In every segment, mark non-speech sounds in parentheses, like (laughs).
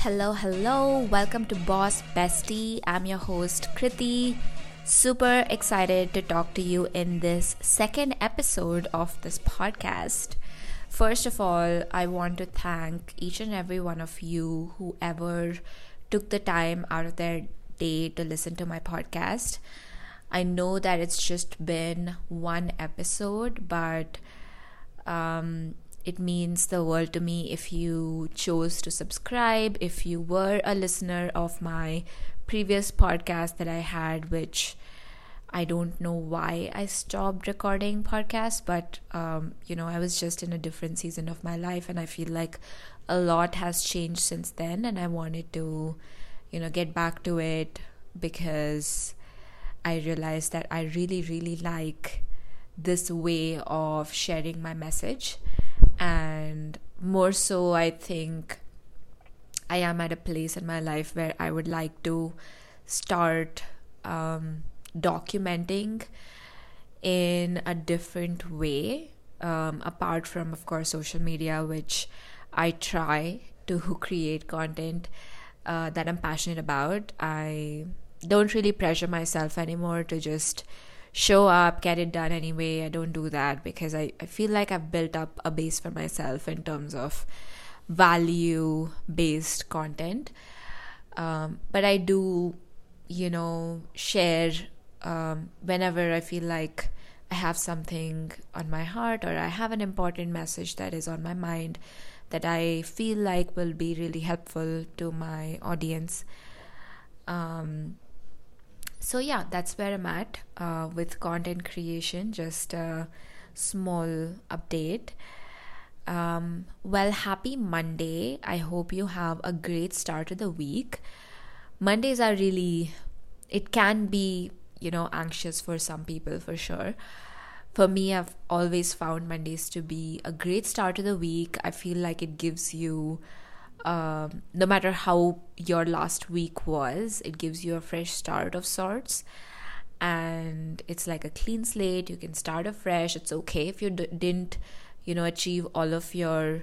Hello, hello. Welcome to Boss Bestie. I'm your host, Kriti. Super excited to talk to you in this second episode of this podcast. First of all, I want to thank each and every one of you who ever took the time out of their day to listen to my podcast. I know that it's just been one episode, but um, it means the world to me if you chose to subscribe, if you were a listener of my previous podcast that I had, which I don't know why I stopped recording podcasts, but um, you know, I was just in a different season of my life, and I feel like a lot has changed since then, and I wanted to, you know, get back to it because I realized that I really, really like this way of sharing my message. And more so i think i am at a place in my life where i would like to start um, documenting in a different way um, apart from of course social media which i try to (laughs) create content uh, that i'm passionate about. I don't really pressure myself anymore to just show up, get it done anyway. I don't do that because I, I feel like I've built up a base for myself in terms of value based content. Um, but I do, you know, share um, whenever I feel like I have something on my heart or I have an important message that is on my mind that I feel like will be really helpful to my audience. Um, so yeah that's where i'm at uh, with content creation just a small update. Um, well happy monday. I hope you have a great start to the week. Mondays are really it can be you know anxious for some people for sure. For me i've always found mondays to be a great start to the week. I feel like it gives you um, no matter how your last week was, it gives you a fresh start of sorts. And it's like a clean slate. You can start afresh. It's okay if you d- didn't, you know, achieve all of your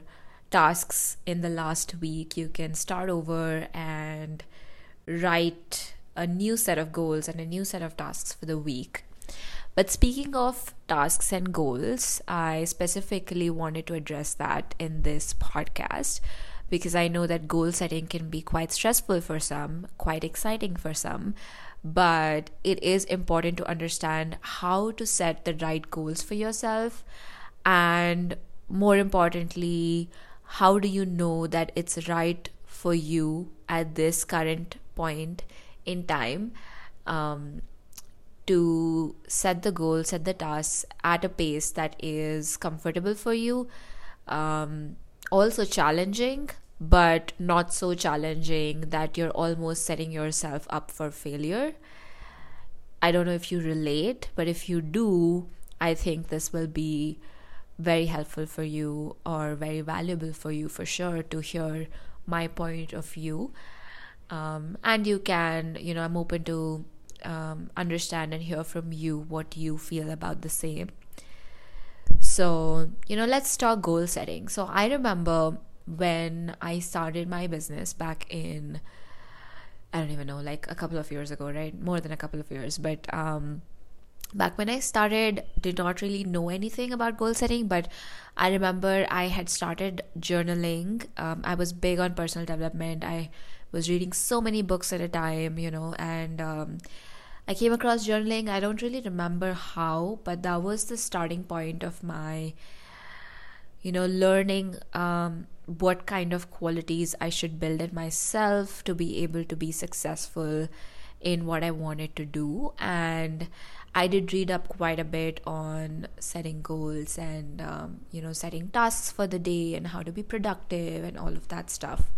tasks in the last week. You can start over and write a new set of goals and a new set of tasks for the week. But speaking of tasks and goals, I specifically wanted to address that in this podcast because I know that goal setting can be quite stressful for some, quite exciting for some. But it is important to understand how to set the right goals for yourself. And more importantly, how do you know that it's right for you at this current point in time? Um, to set the goal, set the tasks at a pace that is comfortable for you, um, also challenging, but not so challenging that you're almost setting yourself up for failure. I don't know if you relate, but if you do, I think this will be very helpful for you or very valuable for you for sure to hear my point of view. Um, and you can, you know, I'm open to um, understand and hear from you what you feel about the same. So, you know, let's talk goal setting. So, I remember when I started my business back in, I don't even know, like a couple of years ago, right? More than a couple of years. But um, back when I started, did not really know anything about goal setting, but I remember I had started journaling. Um, I was big on personal development. I was reading so many books at a time, you know, and um, I came across journaling. I don't really remember how, but that was the starting point of my, you know, learning um, what kind of qualities I should build in myself to be able to be successful in what I wanted to do. And I did read up quite a bit on setting goals and, um, you know, setting tasks for the day and how to be productive and all of that stuff.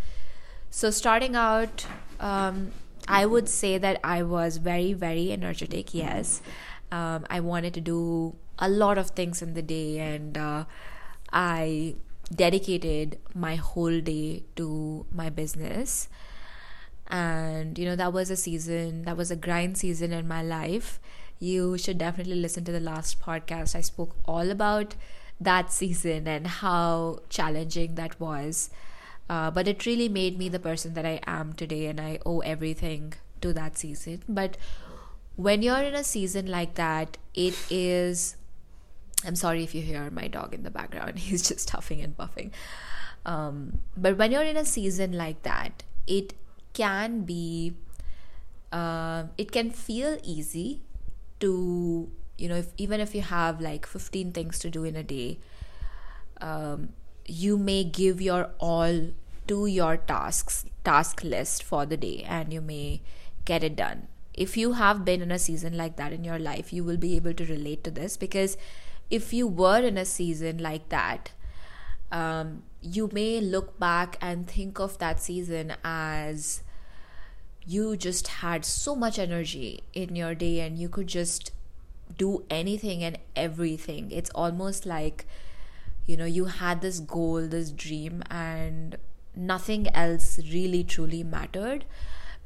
So, starting out, um, I would say that I was very, very energetic. Yes. Um, I wanted to do a lot of things in the day, and uh, I dedicated my whole day to my business. And, you know, that was a season, that was a grind season in my life. you should definitely listen to the last podcast. I spoke all about that season and how challenging that was. Uh, but it really made me the person that I am today, and I owe everything to that season. But when you're in a season like that, it is. I'm sorry if you hear my dog in the background, (laughs) he's just huffing and puffing. Um, but when you're in a season like that, it can be, uh, it can feel easy to you know if, even if you have like 15 things to do in a day um, you may give your all to your tasks task list for the day and you may get it done if you have been in a season like that in your life you will be able to relate to this because if you were in a season like that um, you may look back and think of that season as you just had so much energy in your day and you could just do anything and everything. It's almost like, you know, you had this goal, this dream, and nothing else really truly mattered.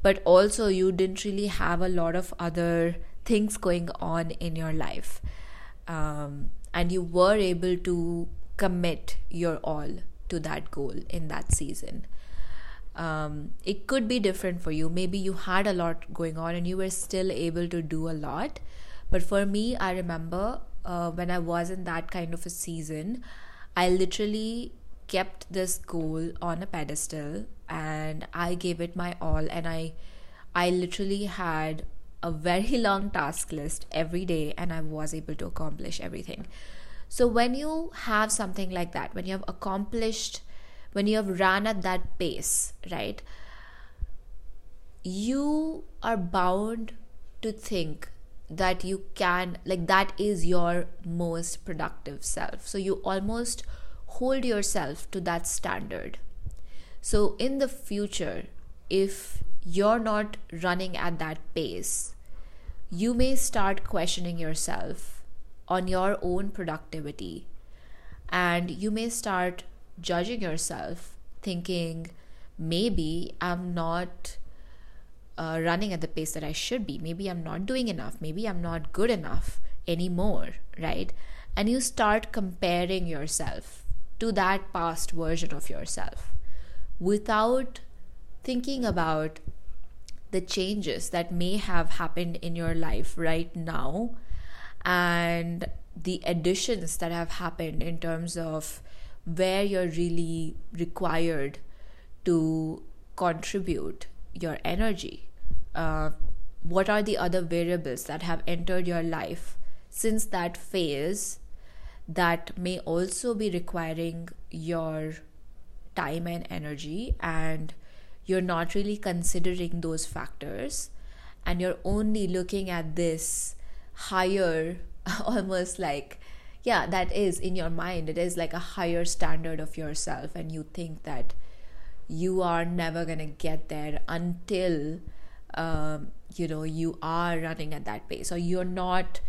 But also, you didn't really have a lot of other things going on in your life. Um, and you were able to commit your all to that goal in that season. Um, it could be different for you. Maybe you had a lot going on and you were still able to do a lot but for me, I remember uh, when I was in that kind of a season, I literally kept this goal on a pedestal and I gave it my all and I I literally had a very (laughs) long task list every day and I was able to accomplish everything. So when you have something like that, when you have accomplished when you have run at that pace, right? You are bound to think that you can like that is your most productive self so you almost hold yourself to that standard so in the future if you're not running at that pace you may start questioning yourself on your own productivity and you may start judging yourself thinking maybe i'm not uh, running at the pace that I should be. Maybe I'm not doing enough. Maybe I'm not good enough anymore, right? And you start comparing yourself to that past version of yourself without thinking about the changes that may have happened in your life right now and the additions that have happened in terms of where you're really required to contribute your energy? Uh, what are the other variables that have entered your life since that phase that may also be requiring your time and energy and you're not really considering those factors and you're only looking at this higher (laughs) almost like yeah that is in your mind. It is like a higher standard of yourself and you think that you are never going to get there until um, you know you are running at that pace or you're not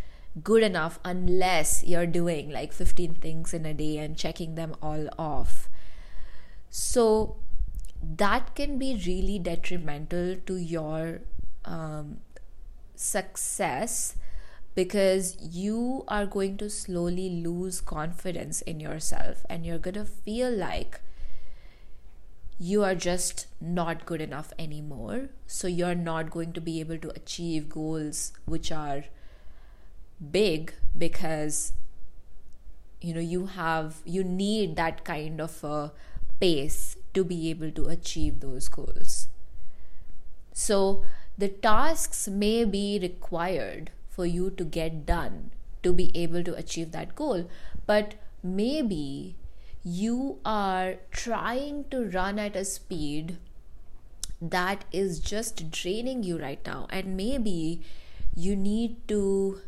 good enough unless you're doing like 15 things in a day and checking them all off so that can be really detrimental to your um, success because you are going to slowly lose confidence in yourself and you're going to feel like you are just not good enough anymore. So you're not going to be able to achieve goals which are big because you know you have you need that kind of a pace to be able to achieve those goals. So the tasks may be required for you to get done to be able to achieve that goal, but maybe you are trying to run at a speed that is just draining you right now and maybe you need to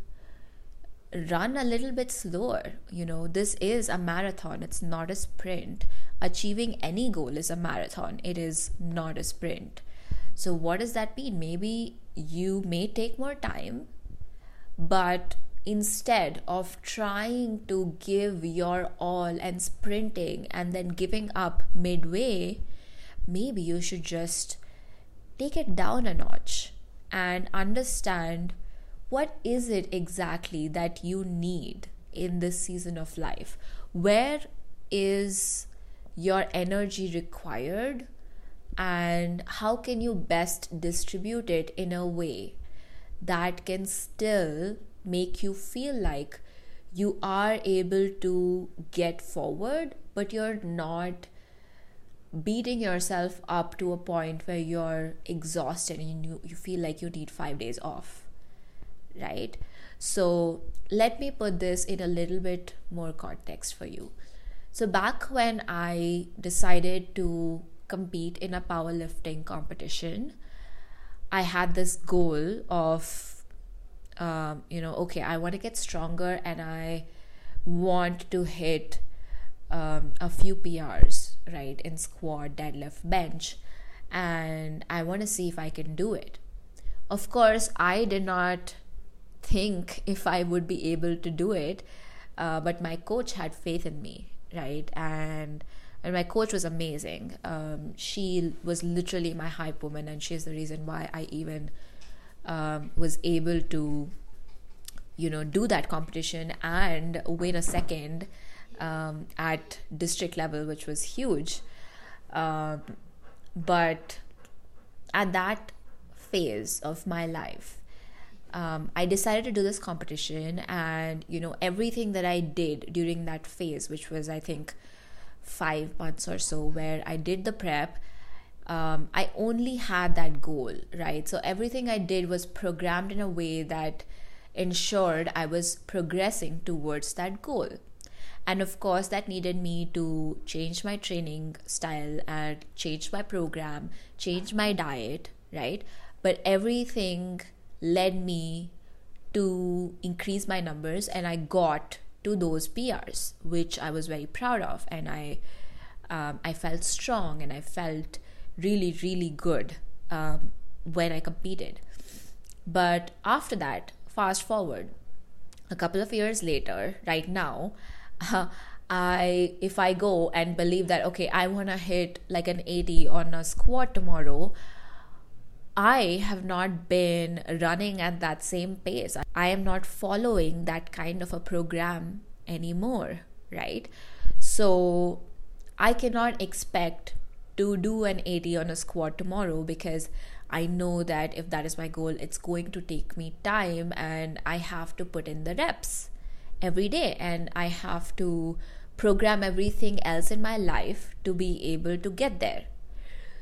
run a little bit slower. You know this is a marathon. It's not a sprint. Achieving any goal is a marathon. It is not a sprint. So what does that mean? Maybe you may take more time but instead of trying to give your all and sprinting and then giving up midway, maybe you should just take it down a notch and understand what is it exactly that you need in this season of life? Where is your energy required? And how can you best distribute it in a way that can still make you feel like you are able to get forward, but you're not beating yourself up to a point where you're exhausted and you, you feel like you need five days off, right? So, let me put this in a little bit more context for you. So, back when I decided to compete in a powerlifting competition, I had this goal of, um, you know, okay, I want to get stronger and I want to hit um, a few PRs, right, in squat, deadlift, bench, and I want to see if I can do it. Of course, I did not think if I would be able to do it, uh, but my coach had faith in me, right, and and my coach was amazing. Um, she was literally my hype woman, and she's the reason why I even um, was able to, you know, do that competition and win a second um, at district level, which was huge. Um, but at that phase of my life, um, I decided to do this competition, and you know everything that I did during that phase, which was I think five months or so where I did the prep. Um, I only had that goal, right? So everything I did was programmed in a way that ensured I was progressing towards that goal. And of course, that needed me to change my training style and change my program, change my diet, right? But everything led me to increase my numbers, and I got to those PRs, which I was very proud of, and I um, I felt strong and I felt really really good um, when I competed. But after that, fast forward a couple of years later, right now, uh, (laughs) I if I go and believe that okay, I want to hit like an 80 on a squat tomorrow, I have not been running at that same pace. I am not following that kind of a program anymore, right? So I cannot expect to do an 80 on a squat tomorrow because I know that if that is my goal, it's going to take me time and I have to put in the reps every day and I have to program everything else in my life to be able to get there.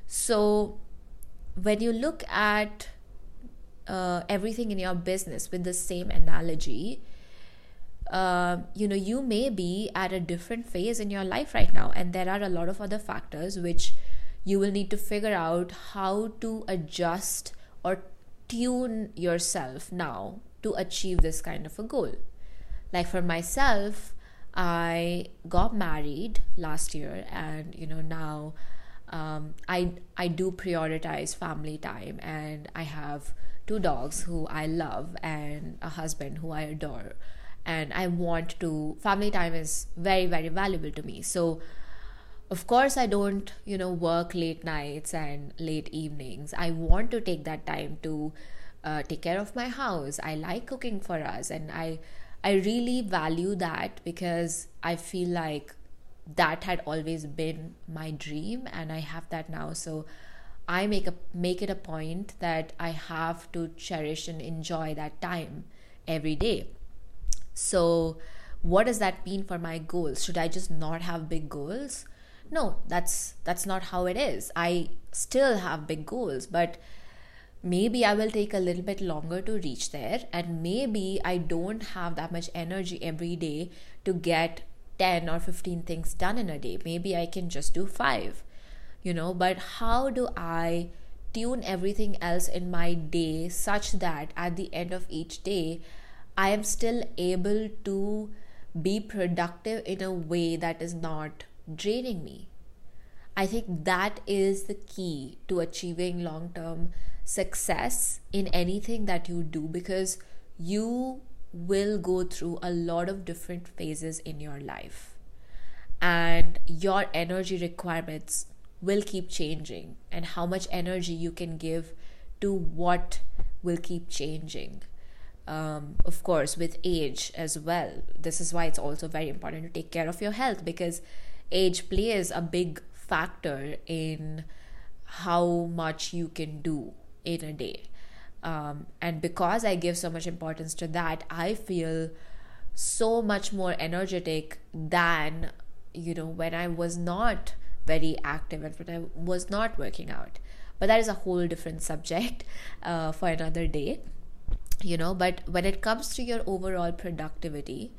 So when you look at uh, everything in your business with the same analogy, uh, you know, you may be at a different phase in your life right now, and there are a lot of other factors which you will need to figure out how to adjust or tune yourself now to achieve this kind of a goal. Like for myself, I got married last year, and you know, now um, I I do prioritize family time, and I have two dogs who I love and a husband who I adore, and I want to. Family time is very very valuable to me. So, of course, I don't you know work late nights and late evenings. I want to take that time to uh, take care of my house. I like cooking for us, and I I really value that because I feel like that had always been my dream and I have that now. So I make a make it a point that I have to cherish and enjoy that time every day. So what does that mean for my goals? Should I just not have big goals? No, that's that's not how it is. I still have big goals, but maybe I will take a little bit longer to reach there and maybe I don't have that much energy every day to get 10 or 15 things done in a day. Maybe I can just do five, you know. But how do I tune everything else in my day such that at the end of each day, I am still able to be productive in a way that is not draining me? I think that is the key to achieving long term success in anything that you do because you will go through a lot of different phases in your life and your energy requirements will keep changing and how much energy you can give to what will keep changing um, of course, with age as well. This is why it's also very important to take care of your health because age plays a big factor in how much you can do in a day. Um, and because I give so much importance to that, I feel so much more energetic than, you know, when I was not very active and when I was not working out. But that is a whole different subject (laughs) uh, for another day you know but when it comes to your overall productivity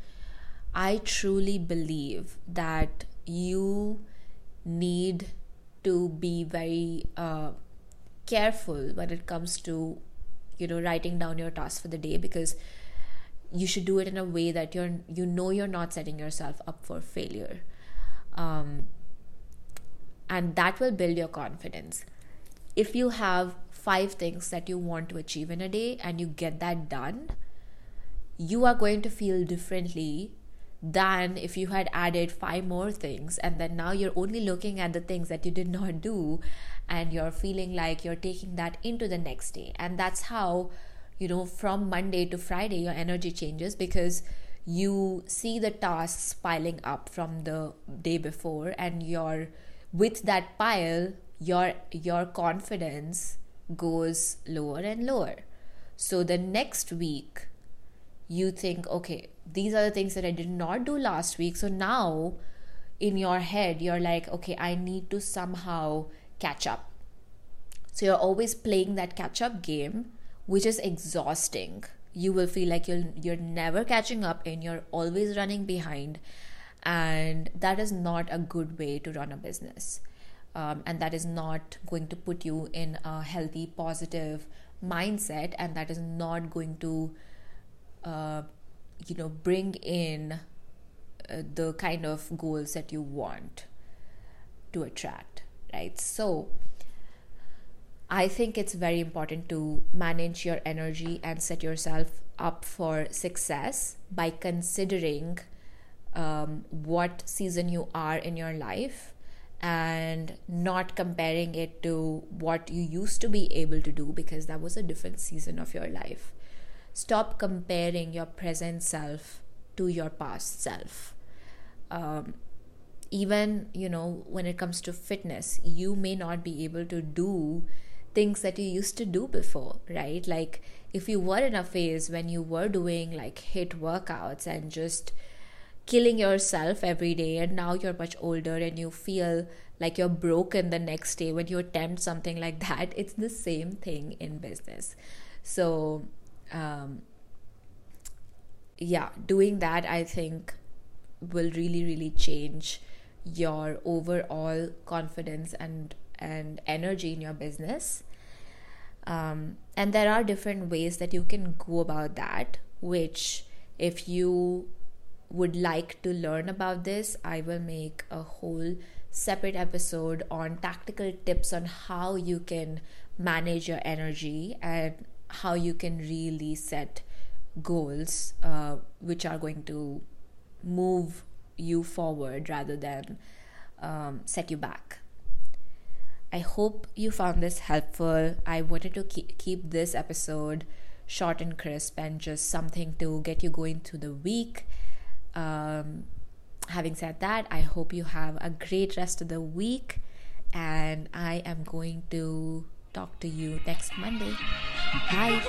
i truly believe that you need to be very uh, careful when it comes to you know writing down your tasks for the day because you should do it in a way that you're you know you're not setting yourself up for failure. Um, and that will build your confidence. If you have five things that you want to achieve in a day and you get that done, you are going to feel differently than if you had added five more things and then now you're only looking at the things that you did not do and you're feeling like you're taking that into the next day. And that's how, you know, from Monday to Friday, your energy changes because you see the tasks piling up from the day before and you're with that pile your your confidence goes lower and lower so the next week you think okay these are the things that i did not do last week. So now in your head you're like okay i need to somehow catch up. So you're always playing that catch up game which is exhausting. You will feel like you're you're never catching up and you're always running behind. And that is not a good way to run a business. Um, and that is not going to put you in a healthy, positive mindset, and that is not going to, uh, you know, bring in uh, the kind of goals that you want to attract, right? So, I think it's very important to manage your energy and set yourself up for success by considering um, what season you are in your life and not comparing it to what you used to be able to do because that was a different season of your life. Stop comparing your present self to your past self. Um, even, you know, when it comes to fitness, you may not be able to do things that you used to do before, right? Like if you were in a phase when you were doing like HIIT workouts and just killing yourself every day and now you're much older and you feel like you're broken the next day when you attempt something like (laughs) that it's the same thing in business so um, yeah doing that i think will really really change your overall confidence and and energy in your business. Um, and there are different ways that you can go about that which if you would like to learn about this, I will make a whole separate episode on tactical tips on how you can manage your energy and how you can really set goals uh, which are going to move you forward rather than um, set you back. I hope you found this helpful. I wanted to keep, keep this episode short and crisp and just something to get you going through the week um, having said that, I hope you have a great rest of the week, and I am going to Talk to you next Monday. Bye.